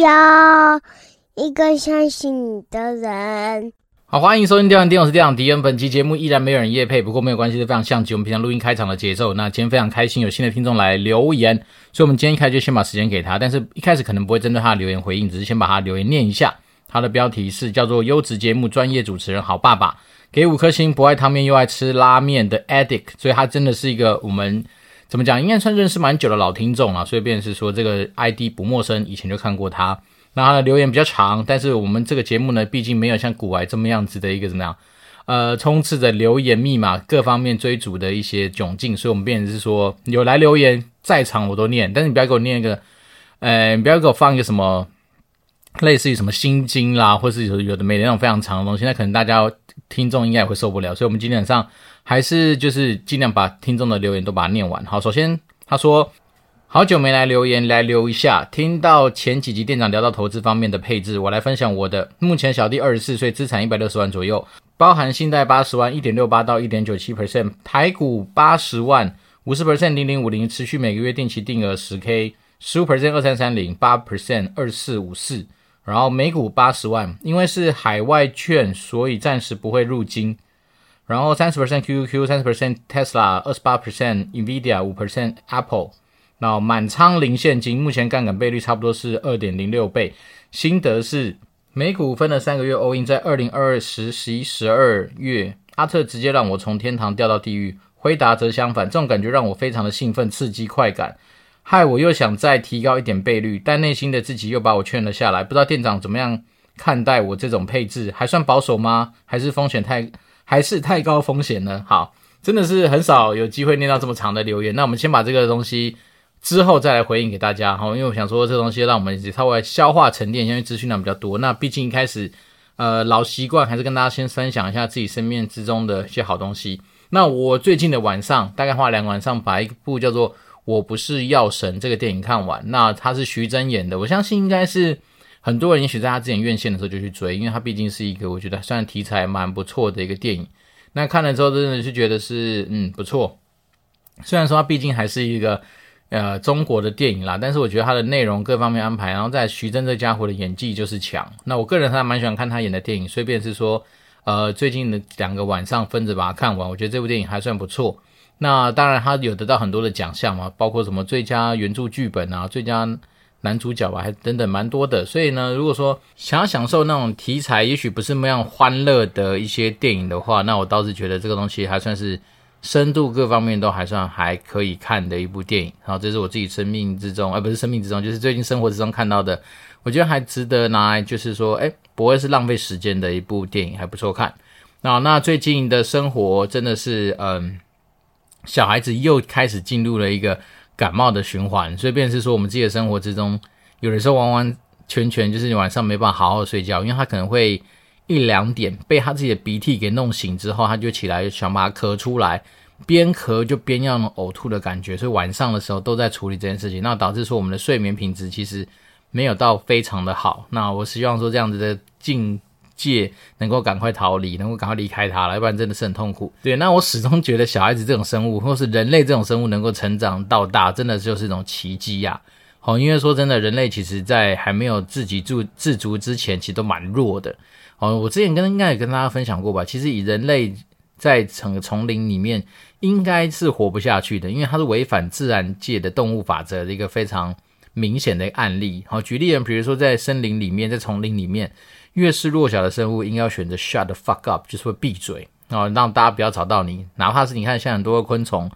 要一个相信你的人。好，欢迎收听《电玩店》，我是店长迪恩。本期节目依然没有人夜配，不过没有关系，是非常像极我们平常录音开场的节奏。那今天非常开心，有新的听众来留言，所以我们今天一开就先把时间给他，但是一开始可能不会针对他的留言回应，只是先把他留言念一下。他的标题是叫做“优质节目专业主持人好爸爸”，给五颗星，不爱汤面又爱吃拉面的 Addict，所以他真的是一个我们怎么讲，应该算认识蛮久的老听众了，所以便是说这个 ID 不陌生，以前就看过他。那他的留言比较长，但是我们这个节目呢，毕竟没有像古玩这么样子的一个怎么样，呃，充斥着留言密码各方面追逐的一些窘境，所以我们变成是说有来留言在场我都念，但是你不要给我念一个，呃，你不要给我放一个什么类似于什么心经啦，或是有有的没那种非常长的东西，那可能大家听众应该也会受不了，所以我们今天晚上还是就是尽量把听众的留言都把它念完。好，首先他说。好久没来留言，来留一下。听到前几集店长聊到投资方面的配置，我来分享我的。目前小弟二十四岁，资产一百六十万左右，包含信贷八十万，一点六八到一点九七 percent，台股八十万，五十 percent 零零五零，持续每个月定期定额十 k，十五 percent 二三三零，八 percent 二四五四，然后美股八十万，因为是海外券，所以暂时不会入金。然后三十 percent QQQ，三十 percent Tesla，二十八 percent Nvidia，五 percent Apple。那满仓零现金，目前杠杆倍率差不多是二点零六倍。心得是，美股分了三个月 all in，在二零二二十、十一、十二月，阿特直接让我从天堂掉到地狱。辉达则相反，这种感觉让我非常的兴奋、刺激、快感，害我又想再提高一点倍率，但内心的自己又把我劝了下来。不知道店长怎么样看待我这种配置，还算保守吗？还是风险太，还是太高风险呢？好，真的是很少有机会念到这么长的留言。那我们先把这个东西。之后再来回应给大家，好，因为我想说这东西让我们稍微消化沉淀，因为资讯量比较多。那毕竟一开始，呃，老习惯还是跟大家先分享一下自己生命之中的一些好东西。那我最近的晚上，大概花两晚上把一部叫做《我不是药神》这个电影看完。那他是徐峥演的，我相信应该是很多人也许在他之前院线的时候就去追，因为他毕竟是一个我觉得算题材蛮不错的一个电影。那看了之后真的是觉得是嗯不错，虽然说他毕竟还是一个。呃，中国的电影啦，但是我觉得他的内容各方面安排，然后在徐峥这家伙的演技就是强。那我个人还蛮喜欢看他演的电影，所以便是说，呃，最近的两个晚上分着把它看完，我觉得这部电影还算不错。那当然，他有得到很多的奖项嘛，包括什么最佳原著剧本啊、最佳男主角吧，还等等蛮多的。所以呢，如果说想要享受那种题材，也许不是那么欢乐的一些电影的话，那我倒是觉得这个东西还算是。深度各方面都还算还可以看的一部电影，然后这是我自己生命之中，而、不是生命之中，就是最近生活之中看到的，我觉得还值得拿来，就是说，哎，不会是浪费时间的一部电影，还不错看。那那最近的生活真的是，嗯，小孩子又开始进入了一个感冒的循环，所以便是说，我们自己的生活之中，有的时候完完全全就是你晚上没办法好好睡觉，因为他可能会。一两点被他自己的鼻涕给弄醒之后，他就起来想把它咳出来，边咳就边要呕吐的感觉，所以晚上的时候都在处理这件事情，那导致说我们的睡眠品质其实没有到非常的好。那我希望说这样子的境界能够赶快逃离，能够赶快离开他了，要不然真的是很痛苦。对，那我始终觉得小孩子这种生物，或是人类这种生物能够成长到大，真的就是一种奇迹呀。好，因为说真的，人类其实在还没有自给自自足之前，其实都蛮弱的。哦，我之前跟应该也跟大家分享过吧。其实以人类在整个丛林里面，应该是活不下去的，因为它是违反自然界的动物法则的一个非常明显的案例。好，举例人，比如说在森林里面，在丛林里面，越是弱小的生物，应该要选择 shut the fuck up，就是会闭嘴，哦，让大家不要吵到你。哪怕是你看，像很多昆虫，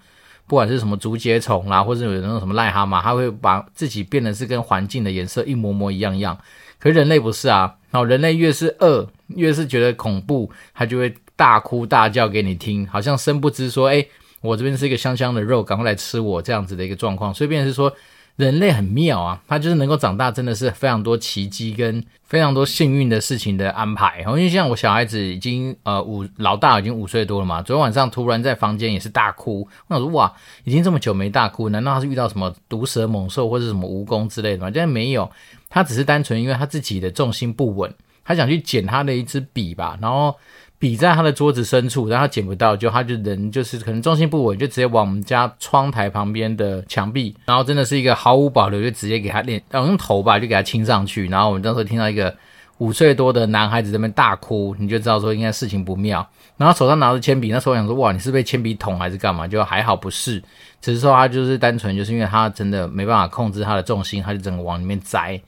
不管是什么竹节虫啦，或者有那种什么癞蛤蟆，它会把自己变得是跟环境的颜色一模模一样样。可是人类不是啊。然后，人类越是饿，越是觉得恐怖，他就会大哭大叫给你听，好像生不知说，哎，我这边是一个香香的肉，赶快来吃我这样子的一个状况。所以，变成是说，人类很妙啊，他就是能够长大，真的是非常多奇迹跟非常多幸运的事情的安排。因为像我小孩子已经呃五老大已经五岁多了嘛，昨天晚上突然在房间也是大哭，我想说哇，已经这么久没大哭，难道他是遇到什么毒蛇猛兽或者什么蜈蚣之类的吗？竟然没有。他只是单纯因为他自己的重心不稳，他想去捡他的一支笔吧，然后笔在他的桌子深处，然后他捡不到，就他就人就是可能重心不稳，就直接往我们家窗台旁边的墙壁，然后真的是一个毫无保留，就直接给他脸，用头吧就给他亲上去。然后我们当时听到一个五岁多的男孩子在那边大哭，你就知道说应该事情不妙。然后手上拿着铅笔，那时候想说哇，你是被铅笔捅还是干嘛？就还好不是，只是说他就是单纯就是因为他真的没办法控制他的重心，他就整个往里面栽。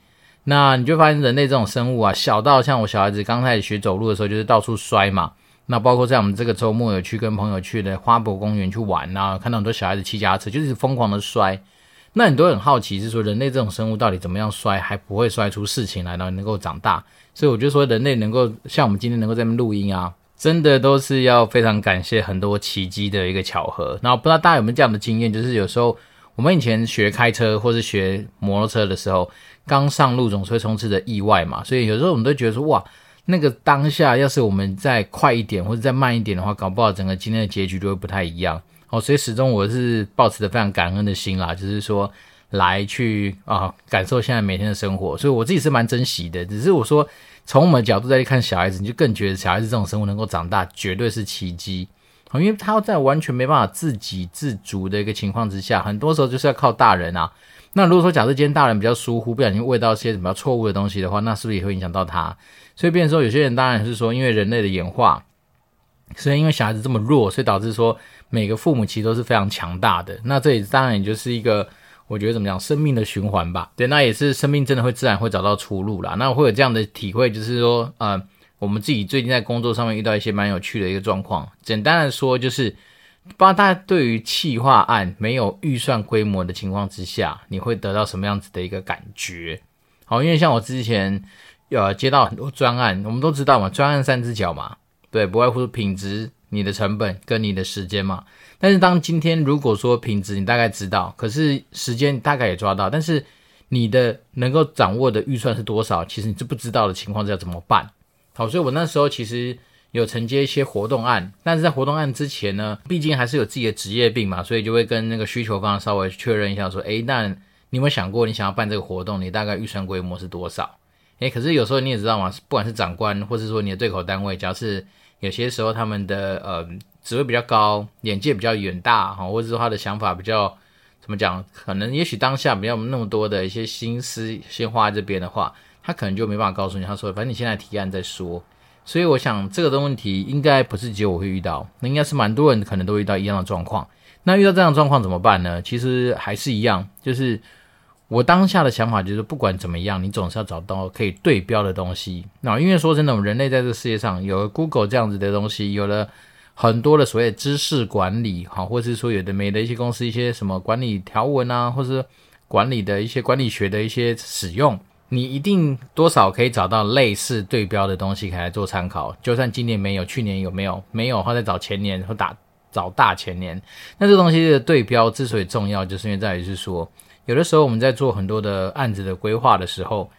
那你就发现人类这种生物啊，小到像我小孩子刚开始学走路的时候，就是到处摔嘛。那包括在我们这个周末有去跟朋友去的花博公园去玩，啊看到很多小孩子骑脚踏车，就是疯狂的摔。那你都很好奇，是说人类这种生物到底怎么样摔，还不会摔出事情来，然后能够长大。所以我就说，人类能够像我们今天能够在录音啊，真的都是要非常感谢很多奇迹的一个巧合。然后不知道大家有没有这样的经验，就是有时候我们以前学开车或是学摩托车的时候。刚上路总是会充斥着意外嘛，所以有时候我们都觉得说，哇，那个当下要是我们再快一点或者再慢一点的话，搞不好整个今天的结局就会不太一样。哦，所以始终我是抱持着非常感恩的心啦，就是说来去啊感受现在每天的生活，所以我自己是蛮珍惜的。只是我说从我们的角度再去看小孩子，你就更觉得小孩子这种生活能够长大绝对是奇迹。因为他在完全没办法自给自足的一个情况之下，很多时候就是要靠大人啊。那如果说假设今天大人比较疏忽，不小心喂到一些什么错误的东西的话，那是不是也会影响到他？所以变说，有些人当然是说，因为人类的演化，所以因为小孩子这么弱，所以导致说每个父母其实都是非常强大的。那这里当然也就是一个，我觉得怎么讲，生命的循环吧。对，那也是生命真的会自然会找到出路啦。那会有这样的体会，就是说，呃，我们自己最近在工作上面遇到一些蛮有趣的一个状况。简单的说，就是。不知道大家对于企划案没有预算规模的情况之下，你会得到什么样子的一个感觉？好，因为像我之前呃接到很多专案，我们都知道嘛，专案三只脚嘛，对，不外乎品质、你的成本跟你的时间嘛。但是当今天如果说品质你大概知道，可是时间大概也抓到，但是你的能够掌握的预算是多少，其实你是不知道的情况下怎么办？好，所以我那时候其实。有承接一些活动案，但是在活动案之前呢，毕竟还是有自己的职业病嘛，所以就会跟那个需求方稍微确认一下，说，诶，那你有没有想过，你想要办这个活动，你大概预算规模是多少？诶，可是有时候你也知道嘛，不管是长官，或是说你的对口单位，只要是有些时候他们的呃职位比较高，眼界比较远大哈，或者说他的想法比较怎么讲，可能也许当下没有那么多的一些心思先花在这边的话，他可能就没办法告诉你，他说，反正你现在提案再说。所以我想这个的问题应该不是只有我会遇到，那应该是蛮多人可能都遇到一样的状况。那遇到这样的状况怎么办呢？其实还是一样，就是我当下的想法就是，不管怎么样，你总是要找到可以对标的东西。那因为说真的，我们人类在这世界上有了 Google 这样子的东西，有了很多的所谓知识管理，哈，或者是说有的没的一些公司一些什么管理条文啊，或是管理的一些管理学的一些使用。你一定多少可以找到类似对标的东西，可以来做参考。就算今年没有，去年有没有？没有的话，再找前年或打找大前年。那这东西的对标之所以重要，就是因为在于是说，有的时候我们在做很多的案子的规划的时候，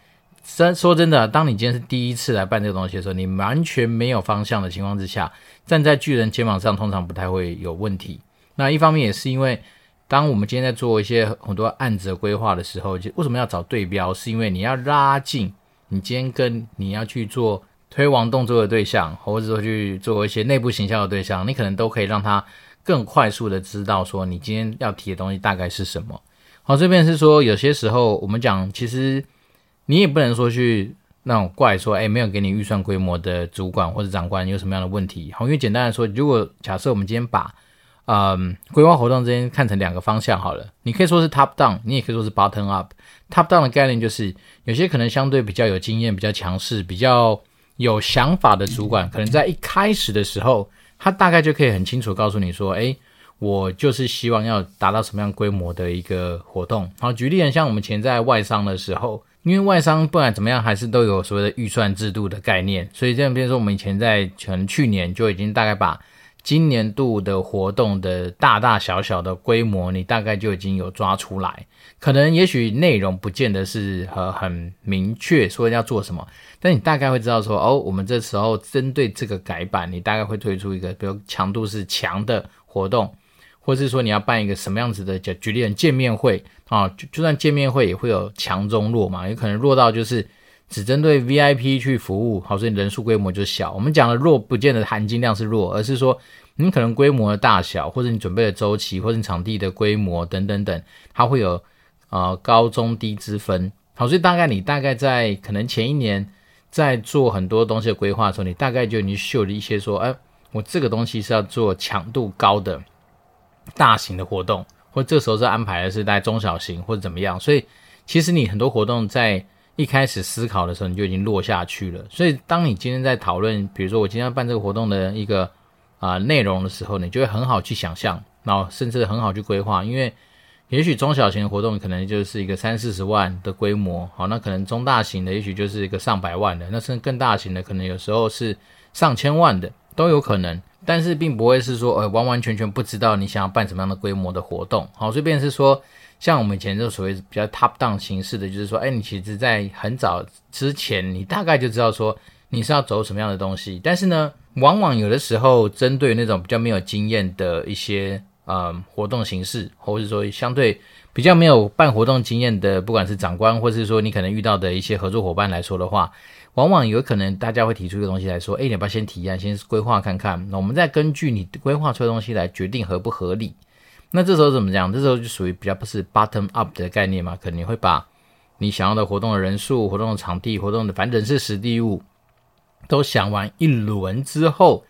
真说真的，当你今天是第一次来办这个东西的时候，你完全没有方向的情况之下，站在巨人肩膀上，通常不太会有问题。那一方面也是因为。当我们今天在做一些很多案子的规划的时候，就为什么要找对标？是因为你要拉近你今天跟你要去做推广动作的对象，或者说去做一些内部形象的对象，你可能都可以让他更快速的知道说你今天要提的东西大概是什么。好，这边是说有些时候我们讲，其实你也不能说去那种怪说，诶，没有给你预算规模的主管或者长官有什么样的问题。好，因为简单来说，如果假设我们今天把嗯，规划活动之间看成两个方向好了，你可以说是 top down，你也可以说是 bottom up。top down 的概念就是有些可能相对比较有经验、比较强势、比较有想法的主管，可能在一开始的时候，他大概就可以很清楚告诉你说，诶，我就是希望要达到什么样规模的一个活动。好，举例像我们前在外商的时候，因为外商不管怎么样，还是都有所谓的预算制度的概念，所以这样，比如说我们以前在可能去年就已经大概把。今年度的活动的大大小小的规模，你大概就已经有抓出来。可能也许内容不见得是很很明确说要做什么，但你大概会知道说，哦，我们这时候针对这个改版，你大概会推出一个比如强度是强的活动，或是说你要办一个什么样子的叫，举例人见面会啊，就就算见面会也会有强中弱嘛，有可能弱到就是只针对 VIP 去服务，好，所以人数规模就小。我们讲的弱，不见得含金量是弱，而是说你可能规模的大小，或者你准备的周期，或者你场地的规模等等等，它会有呃高中低之分。好，所以大概你大概在可能前一年在做很多东西的规划的时候，你大概就已经秀了一些说，哎，我这个东西是要做强度高的大型的活动，或这时候是安排的是在中小型或者怎么样。所以其实你很多活动在一开始思考的时候，你就已经落下去了。所以，当你今天在讨论，比如说我今天要办这个活动的一个啊、内容的时候，你就会很好去想象，然后甚至很好去规划。因为也许中小型的活动可能就是一个三四十万的规模，好，那可能中大型的也许就是一个上百万的，那甚至更大型的可能有时候是上千万的都有可能。但是，并不会是说呃完完全全不知道你想要办什么样的规模的活动。好，所以便是说。像我们以前就所谓比较 top down 形式的，就是说，哎，你其实，在很早之前，你大概就知道说你是要走什么样的东西。但是呢，往往有的时候，针对那种比较没有经验的一些呃活动形式，或者说相对比较没有办活动经验的，不管是长官，或是说你可能遇到的一些合作伙伴来说的话，往往有可能大家会提出一个东西来说，哎，你要不要先提案，先规划看看？那我们再根据你规划出的东西来决定合不合理。那这时候怎么讲？这时候就属于比较不是 bottom up 的概念嘛？可能你会把你想要的活动的人数、活动的场地、活动的反正人事时地物都想完一轮之后，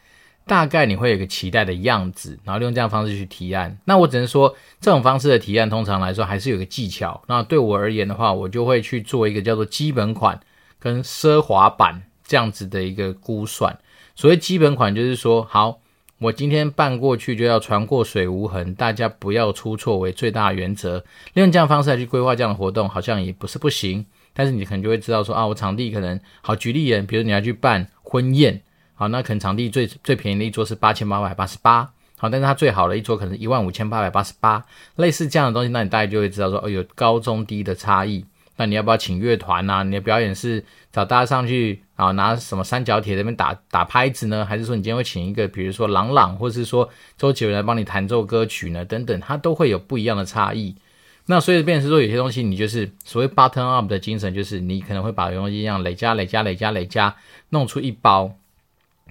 大概你会有一个期待的样子，然后用这样方式去提案。那我只能说，这种方式的提案通常来说还是有个技巧。那对我而言的话，我就会去做一个叫做基本款跟奢华版这样子的一个估算。所谓基本款，就是说好。我今天办过去就要船过水无痕，大家不要出错为最大原则。利用这样方式来去规划这样的活动，好像也不是不行。但是你可能就会知道说啊，我场地可能好举例人，比如你要去办婚宴，好，那可能场地最最便宜的一桌是八千八百八十八，好，但是它最好的一桌可能一万五千八百八十八，类似这样的东西，那你大概就会知道说哦，有高中低的差异。那你要不要请乐团啊？你的表演是找大家上去啊，拿什么三角铁那边打打拍子呢？还是说你今天会请一个，比如说朗朗，或者是说周杰伦来帮你弹奏歌曲呢？等等，它都会有不一样的差异。那所以变成是说，有些东西你就是所谓 “button up 的精神，就是你可能会把东西一样累加、累加、累加、累加，弄出一包。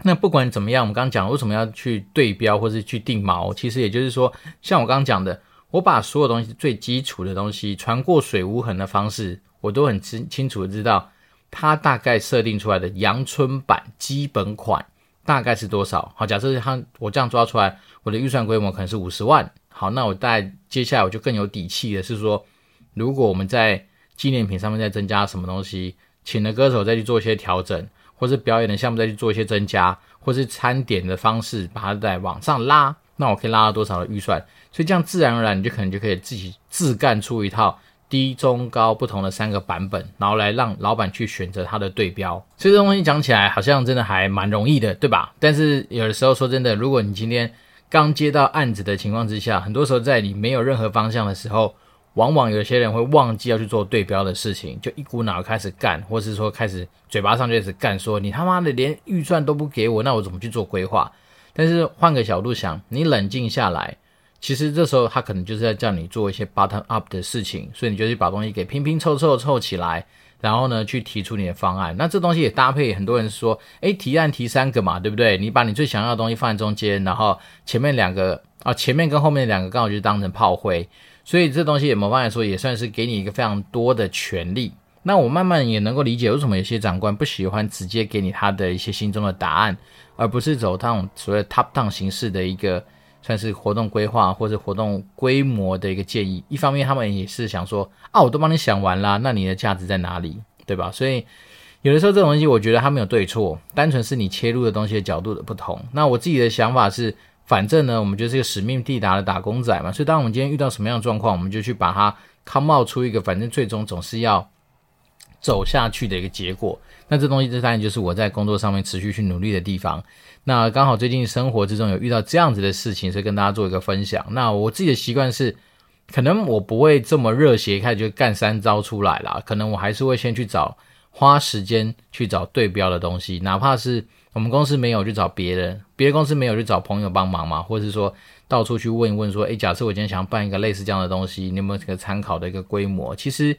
那不管怎么样，我们刚刚讲为什么要去对标或是去定锚，其实也就是说，像我刚刚讲的。我把所有东西最基础的东西，船过水无痕的方式，我都很清清楚的知道，它大概设定出来的阳春版基本款大概是多少。好，假设它我这样抓出来，我的预算规模可能是五十万。好，那我大概接下来我就更有底气的是说，如果我们在纪念品上面再增加什么东西，请的歌手再去做一些调整，或是表演的项目再去做一些增加，或是餐点的方式把它再往上拉，那我可以拉到多少的预算？所以这样自然而然，你就可能就可以自己自干出一套低、中、高不同的三个版本，然后来让老板去选择他的对标。所以这东西讲起来好像真的还蛮容易的，对吧？但是有的时候说真的，如果你今天刚接到案子的情况之下，很多时候在你没有任何方向的时候，往往有些人会忘记要去做对标的事情，就一股脑开始干，或是说开始嘴巴上就开始干，说你他妈的连预算都不给我，那我怎么去做规划？但是换个角度想，你冷静下来。其实这时候他可能就是在叫你做一些 bottom up 的事情，所以你就去把东西给拼拼凑凑凑起来，然后呢去提出你的方案。那这东西也搭配很多人说，诶，提案提三个嘛，对不对？你把你最想要的东西放在中间，然后前面两个啊，前面跟后面两个刚好就当成炮灰。所以这东西也没办法说，也算是给你一个非常多的权利。那我慢慢也能够理解为什么有些长官不喜欢直接给你他的一些心中的答案，而不是走那种所谓 top down 形式的一个。算是活动规划或者活动规模的一个建议。一方面，他们也是想说啊，我都帮你想完啦，那你的价值在哪里，对吧？所以有的时候这种东西，我觉得它没有对错，单纯是你切入的东西的角度的不同。那我自己的想法是，反正呢，我们就是一个使命必达的打工仔嘛。所以，当我们今天遇到什么样的状况，我们就去把它 come out 出一个，反正最终总是要走下去的一个结果。那这东西，这当然就是我在工作上面持续去努力的地方。那刚好最近生活之中有遇到这样子的事情，所以跟大家做一个分享。那我自己的习惯是，可能我不会这么热血，开始就干三招出来啦。可能我还是会先去找，花时间去找对标的东西，哪怕是我们公司没有，去找别人；别的公司没有，去找朋友帮忙嘛，或者是说到处去问一问，说，诶，假设我今天想要办一个类似这样的东西，你有没有这个参考的一个规模？其实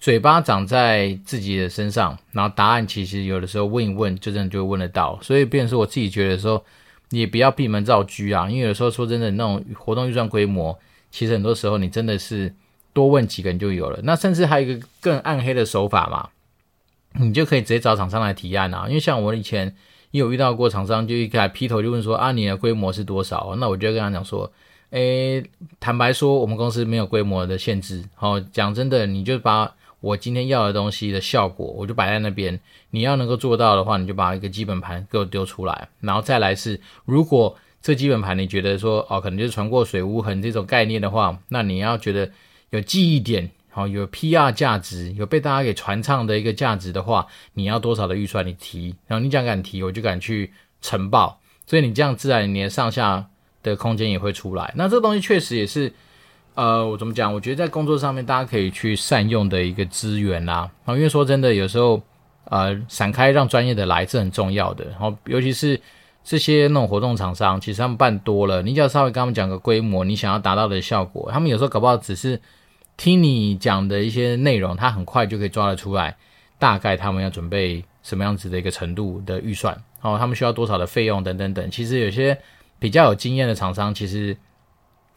嘴巴长在自己的身上，然后答案其实有的时候问一问，就真的就问得到。所以，变成是我自己觉得说，你不要闭门造车啊，因为有的时候说真的，那种活动预算规模，其实很多时候你真的是多问几个人就有了。那甚至还有一个更暗黑的手法嘛，你就可以直接找厂商来提案啊。因为像我以前也有遇到过厂商，就一开始劈头就问说啊，你的规模是多少？那我就跟他讲说。诶，坦白说，我们公司没有规模的限制。好，讲真的，你就把我今天要的东西的效果，我就摆在那边。你要能够做到的话，你就把一个基本盘给我丢出来，然后再来是，如果这基本盘你觉得说，哦，可能就是船过水无痕这种概念的话，那你要觉得有记忆点，好，有 PR 价值，有被大家给传唱的一个价值的话，你要多少的预算你提，然后你讲敢提，我就敢去呈报。所以你这样自然你的上下。的空间也会出来，那这东西确实也是，呃，我怎么讲？我觉得在工作上面，大家可以去善用的一个资源啦。啊，因为说真的，有时候，呃，闪开让专业的来是很重要的。然后，尤其是这些那种活动厂商，其实他们办多了，你只要稍微跟他们讲个规模，你想要达到的效果，他们有时候搞不好只是听你讲的一些内容，他很快就可以抓得出来，大概他们要准备什么样子的一个程度的预算，然后他们需要多少的费用等等等。其实有些。比较有经验的厂商，其实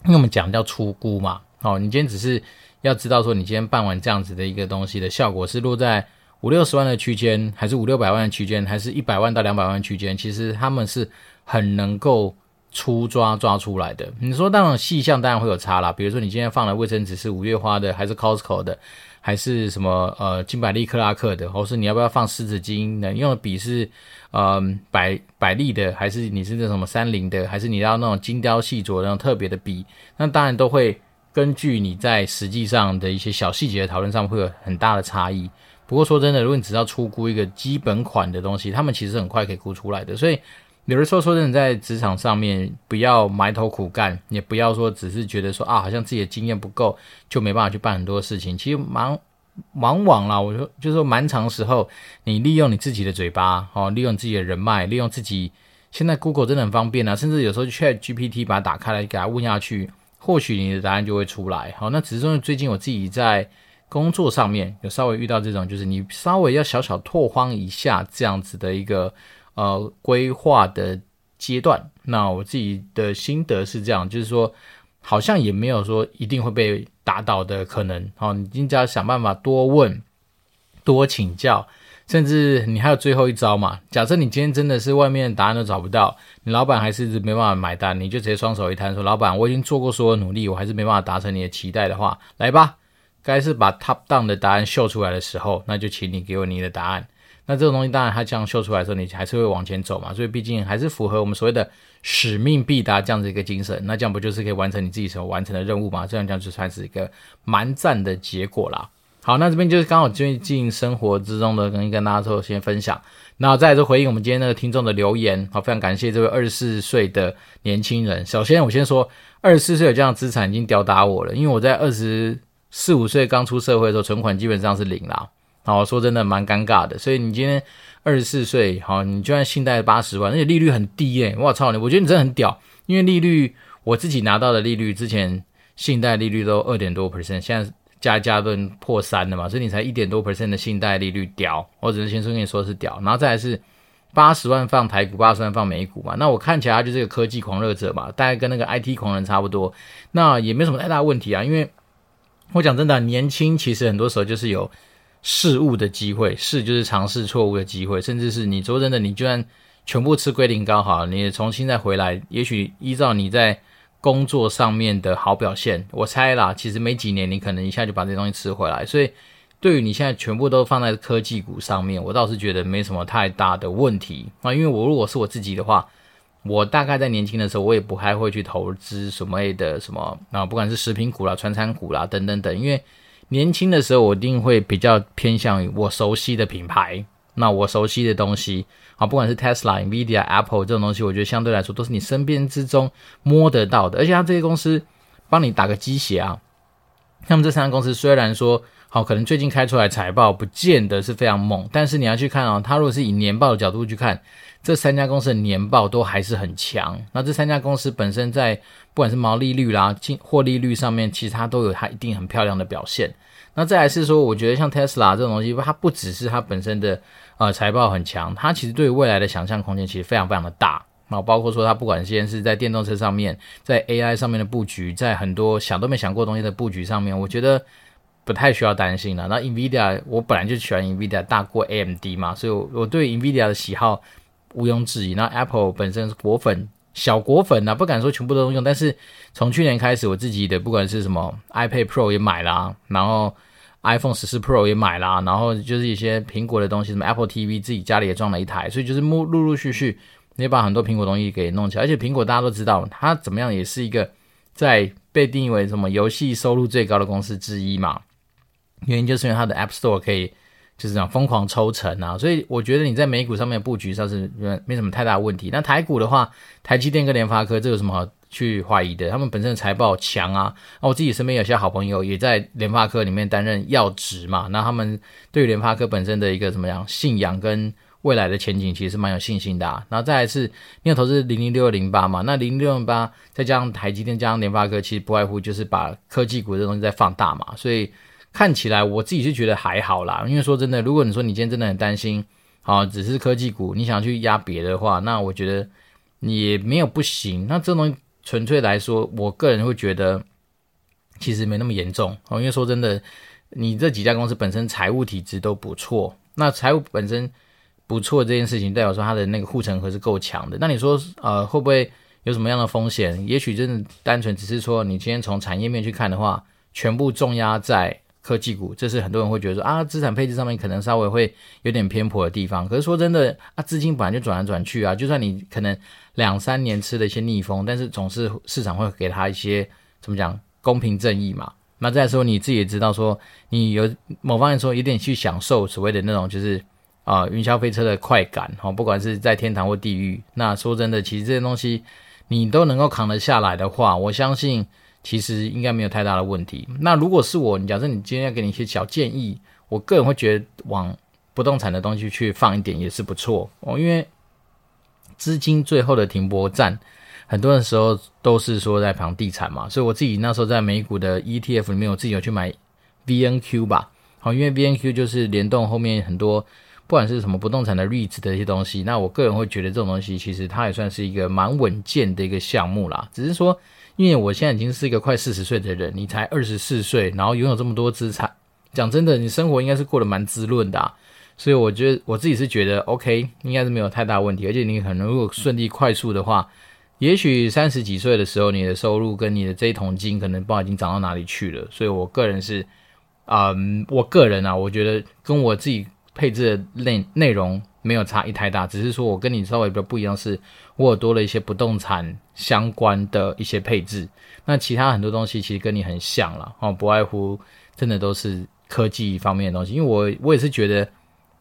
因为我们讲叫出估嘛，哦，你今天只是要知道说，你今天办完这样子的一个东西的效果是落在五六十万的区间，还是五六百万的区间，还是一百万到两百万区间，其实他们是很能够粗抓抓出来的。你说那种细项当然会有差啦，比如说你今天放的卫生纸是五月花的，还是 Costco 的，还是什么呃金百利克拉克的，或是你要不要放湿纸巾呢？用的笔是。嗯，百百利的，还是你是那什么三菱的，还是你要那种精雕细琢那种特别的笔？那当然都会根据你在实际上的一些小细节的讨论上会有很大的差异。不过说真的，如果你只要出估一个基本款的东西，他们其实很快可以估出来的。所以有人说说真的，在职场上面不要埋头苦干，也不要说只是觉得说啊，好像自己的经验不够，就没办法去办很多事情。其实蛮。往往啦，我说就是说，蛮长时候，你利用你自己的嘴巴，哦，利用自己的人脉，利用自己，现在 Google 真的很方便啊，甚至有时候 ChatGPT 把它打开来，给它问下去，或许你的答案就会出来。好，那只是说最近我自己在工作上面有稍微遇到这种，就是你稍微要小小拓荒一下这样子的一个呃规划的阶段。那我自己的心得是这样，就是说。好像也没有说一定会被打倒的可能，好，你应该要想办法多问、多请教，甚至你还有最后一招嘛。假设你今天真的是外面答案都找不到，你老板还是没办法买单，你就直接双手一摊说：“老板，我已经做过所有努力，我还是没办法达成你的期待的话，来吧，该是把 top down 的答案秀出来的时候，那就请你给我你的答案。”那这种东西当然它这样秀出来的时候，你还是会往前走嘛。所以毕竟还是符合我们所谓的。使命必达这样子一个精神，那这样不就是可以完成你自己所完成的任务吗？这样这样就算是一个蛮赞的结果啦。好，那这边就是刚好最近生活之中的跟跟大家做先分享。那再来就回应我们今天那个听众的留言，好，非常感谢这位二十四岁的年轻人。首先我先说，二十四岁有这样的资产已经吊打我了，因为我在二十四五岁刚出社会的时候，存款基本上是零啦。好，说真的蛮尴尬的。所以你今天。二十四岁，好，你就算信贷八十万，而且利率很低耶！我操你，我觉得你真的很屌，因为利率我自己拿到的利率，之前信贷利率都二点多 percent，现在加加都破三了嘛，所以你才一点多 percent 的信贷利率屌，我只是先说跟你说是屌，然后再来是八十万放台股，八十万放美股嘛，那我看起来他就是个科技狂热者嘛，大概跟那个 IT 狂人差不多，那也没什么太大问题啊，因为我讲真的，年轻其实很多时候就是有。试误的机会，试就是尝试错误的机会，甚至是你说真的，你就算全部吃龟苓膏好了，你也重新再回来，也许依照你在工作上面的好表现，我猜啦，其实没几年你可能一下就把这东西吃回来。所以，对于你现在全部都放在科技股上面，我倒是觉得没什么太大的问题啊。因为我如果是我自己的话，我大概在年轻的时候，我也不太会去投资什么的什么啊，不管是食品股啦、传产股啦等等等，因为。年轻的时候，我一定会比较偏向于我熟悉的品牌，那我熟悉的东西，啊，不管是 Tesla、Nvidia、Apple 这种东西，我觉得相对来说都是你身边之中摸得到的，而且它这些公司帮你打个鸡血啊。那么这三个公司虽然说好，可能最近开出来财报不见得是非常猛，但是你要去看啊，它如果是以年报的角度去看，这三家公司的年报都还是很强。那这三家公司本身在不管是毛利率啦、净获利率上面，其实它都有它一定很漂亮的表现。那再来是说，我觉得像 Tesla 这种东西，它不只是它本身的呃财报很强，它其实对未来的想象空间其实非常非常的大。那包括说它不管先是在电动车上面，在 AI 上面的布局，在很多想都没想过东西的布局上面，我觉得不太需要担心了。那 NVIDIA 我本来就喜欢 NVIDIA 大过 AMD 嘛，所以我我对 NVIDIA 的喜好毋庸置疑。那 Apple 本身是果粉。小果粉、啊，不敢说全部都用，但是从去年开始，我自己的不管是什么 iPad Pro 也买啦，然后 iPhone 十四 Pro 也买啦，然后就是一些苹果的东西，什么 Apple TV 自己家里也装了一台，所以就是陆陆续续也把很多苹果东西给弄起来。而且苹果大家都知道，它怎么样也是一个在被定义为什么游戏收入最高的公司之一嘛，原因就是因为它的 App Store 可以。就是这样疯狂抽成啊，所以我觉得你在美股上面布局上是没什么太大问题。那台股的话，台积电跟联发科这有什么好去怀疑的？他们本身的财报强啊。那我自己身边有些好朋友也在联发科里面担任要职嘛，那他们对于联发科本身的一个怎么样信仰跟未来的前景，其实是蛮有信心的啊。然后再来是，你有投资零零六二零八嘛？那零零六零八再加上台积电加上联发科，其实不外乎就是把科技股这东西在放大嘛，所以。看起来我自己是觉得还好啦，因为说真的，如果你说你今天真的很担心，啊，只是科技股，你想去压别的话，那我觉得你也没有不行。那这东西纯粹来说，我个人会觉得其实没那么严重哦。因为说真的，你这几家公司本身财务体质都不错，那财务本身不错这件事情，代表说它的那个护城河是够强的。那你说呃会不会有什么样的风险？也许真的单纯只是说你今天从产业面去看的话，全部重压在。科技股，这是很多人会觉得说啊，资产配置上面可能稍微会有点偏颇的地方。可是说真的啊，资金本来就转来转去啊，就算你可能两三年吃了一些逆风，但是总是市场会给他一些怎么讲公平正义嘛。那再说你自己也知道说，你有某方面说有点去享受所谓的那种就是啊云霄飞车的快感哈，不管是在天堂或地狱。那说真的，其实这些东西你都能够扛得下来的话，我相信。其实应该没有太大的问题。那如果是我，你假设你今天要给你一些小建议，我个人会觉得往不动产的东西去放一点也是不错哦。因为资金最后的停泊站，很多的时候都是说在房地产嘛。所以我自己那时候在美股的 ETF 里面，我自己有去买 VNQ 吧。好，因为 VNQ 就是联动后面很多不管是什么不动产的 REITs 的一些东西。那我个人会觉得这种东西其实它也算是一个蛮稳健的一个项目啦。只是说。因为我现在已经是一个快四十岁的人，你才二十四岁，然后拥有这么多资产，讲真的，你生活应该是过得蛮滋润的。所以我觉得我自己是觉得 OK，应该是没有太大问题。而且你可能如果顺利快速的话，也许三十几岁的时候，你的收入跟你的这一桶金可能不知道已经涨到哪里去了。所以我个人是，嗯，我个人啊，我觉得跟我自己配置的内内容。没有差异太大，只是说我跟你稍微比较不一样，是我有多了一些不动产相关的一些配置。那其他很多东西其实跟你很像了哦，不外乎真的都是科技方面的东西。因为我我也是觉得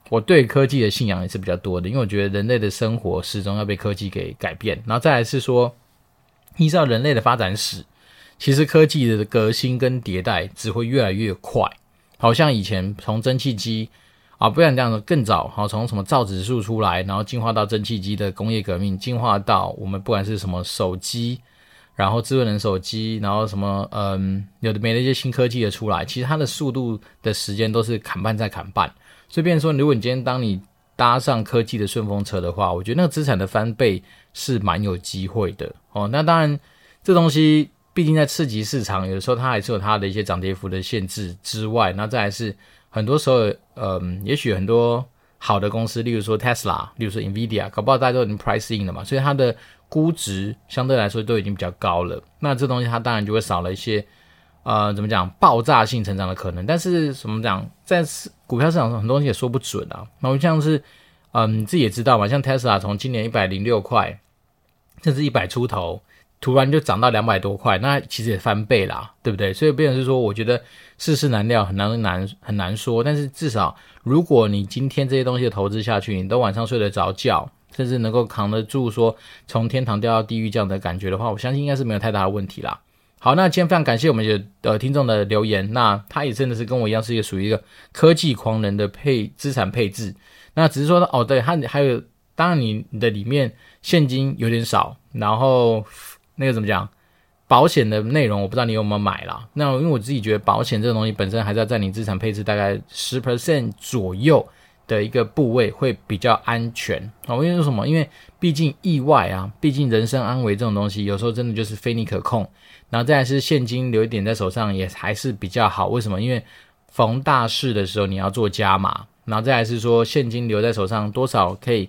我对科技的信仰也是比较多的，因为我觉得人类的生活始终要被科技给改变。然后再来是说，依照人类的发展史，其实科技的革新跟迭代只会越来越快。好像以前从蒸汽机。啊，不然这样子更早，好，从什么造纸术出来，然后进化到蒸汽机的工业革命，进化到我们不管是什么手机，然后智能手机，然后什么嗯，有的没的一些新科技的出来，其实它的速度的时间都是砍半再砍半。所以，变说，如果你今天当你搭上科技的顺风车的话，我觉得那个资产的翻倍是蛮有机会的哦。那当然，这东西毕竟在刺激市场，有的时候它还是有它的一些涨跌幅的限制之外，那再来是。很多时候，嗯，也许很多好的公司，例如说 Tesla，例如说 Nvidia，搞不好大家都已经 price in 了嘛，所以它的估值相对来说都已经比较高了。那这东西它当然就会少了一些，呃，怎么讲，爆炸性成长的可能。但是怎么讲，在股票市场上很多东西也说不准啊。那我像是，嗯，你自己也知道嘛，像 Tesla 从今年一百零六块，甚至一百出头。突然就涨到两百多块，那其实也翻倍啦，对不对？所以变成是说，我觉得世事难料，很难难很难说。但是至少，如果你今天这些东西的投资下去，你都晚上睡得着觉，甚至能够扛得住说从天堂掉到地狱这样的感觉的话，我相信应该是没有太大的问题啦。好，那今天非常感谢我们的呃听众的留言，那他也真的是跟我一样，是一个属于一个科技狂人的配资产配置。那只是说哦，对，他还有，当然你的里面现金有点少，然后。那个怎么讲？保险的内容，我不知道你有没有买啦。那因为我自己觉得保险这个东西本身还是要在你资产配置大概十 percent 左右的一个部位会比较安全哦。因为什么？因为毕竟意外啊，毕竟人身安危这种东西，有时候真的就是非你可控。然后再来是现金留一点在手上也还是比较好。为什么？因为逢大事的时候你要做加码。然后再来是说现金留在手上多少可以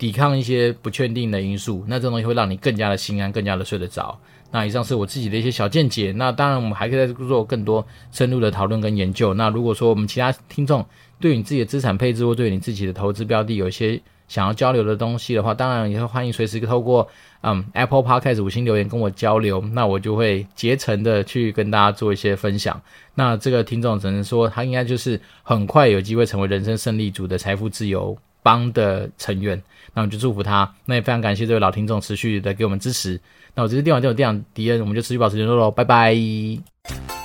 抵抗一些不确定的因素，那这东西会让你更加的心安，更加的睡得着。那以上是我自己的一些小见解。那当然，我们还可以再做更多深入的讨论跟研究。那如果说我们其他听众对你自己的资产配置或对你自己的投资标的有一些想要交流的东西的话，当然也会欢迎随时透过嗯 Apple Podcast 五星留言跟我交流。那我就会竭诚的去跟大家做一些分享。那这个听众只能说他应该就是很快有机会成为人生胜利组的财富自由帮的成员。那我们就祝福他。那也非常感谢这位老听众持续的给我们支持。那我这是电玩店长电长迪恩，我们就持续保持联络喽，拜拜。